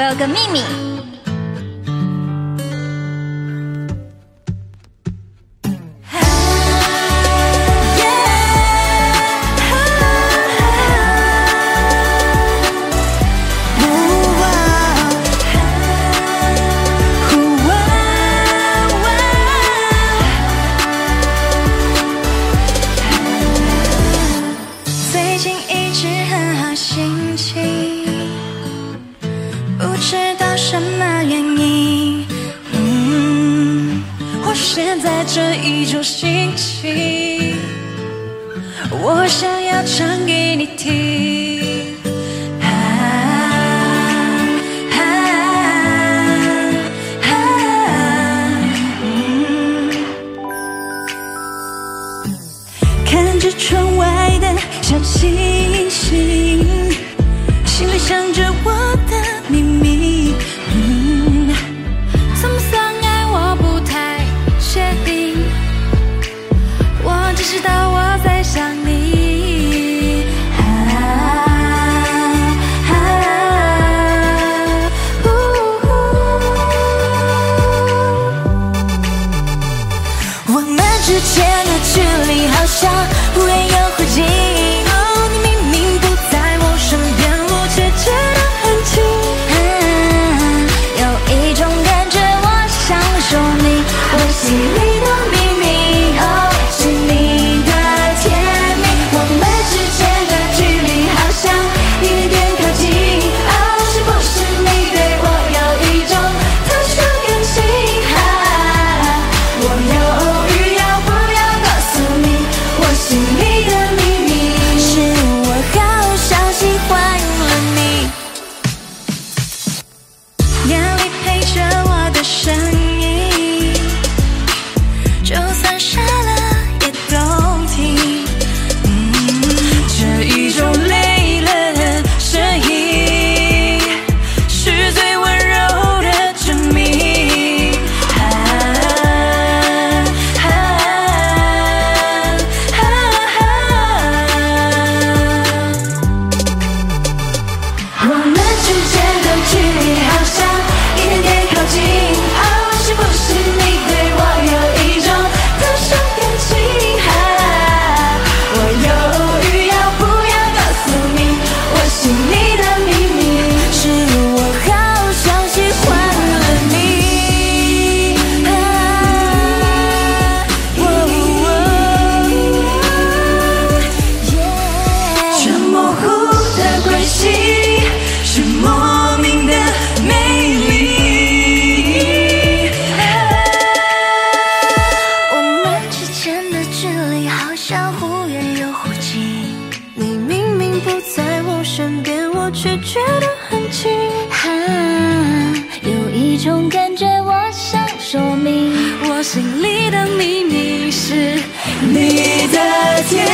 我有个秘密。最近一直很好心情，知道什么原因，嗯，或许现在这一种心情，我想要唱给你听。啊啊啊看着窗外的小星星，心里想着像忽远又忽近。哦，你明明不在我身边，我却觉得很近。有一种感觉，我想说明我心的关系是莫名的美丽。我们之间的距离好像忽远又忽近，你明明不在我身边，我却觉得很近。啊，有一种感觉，我想说明，我心里的秘密是你的甜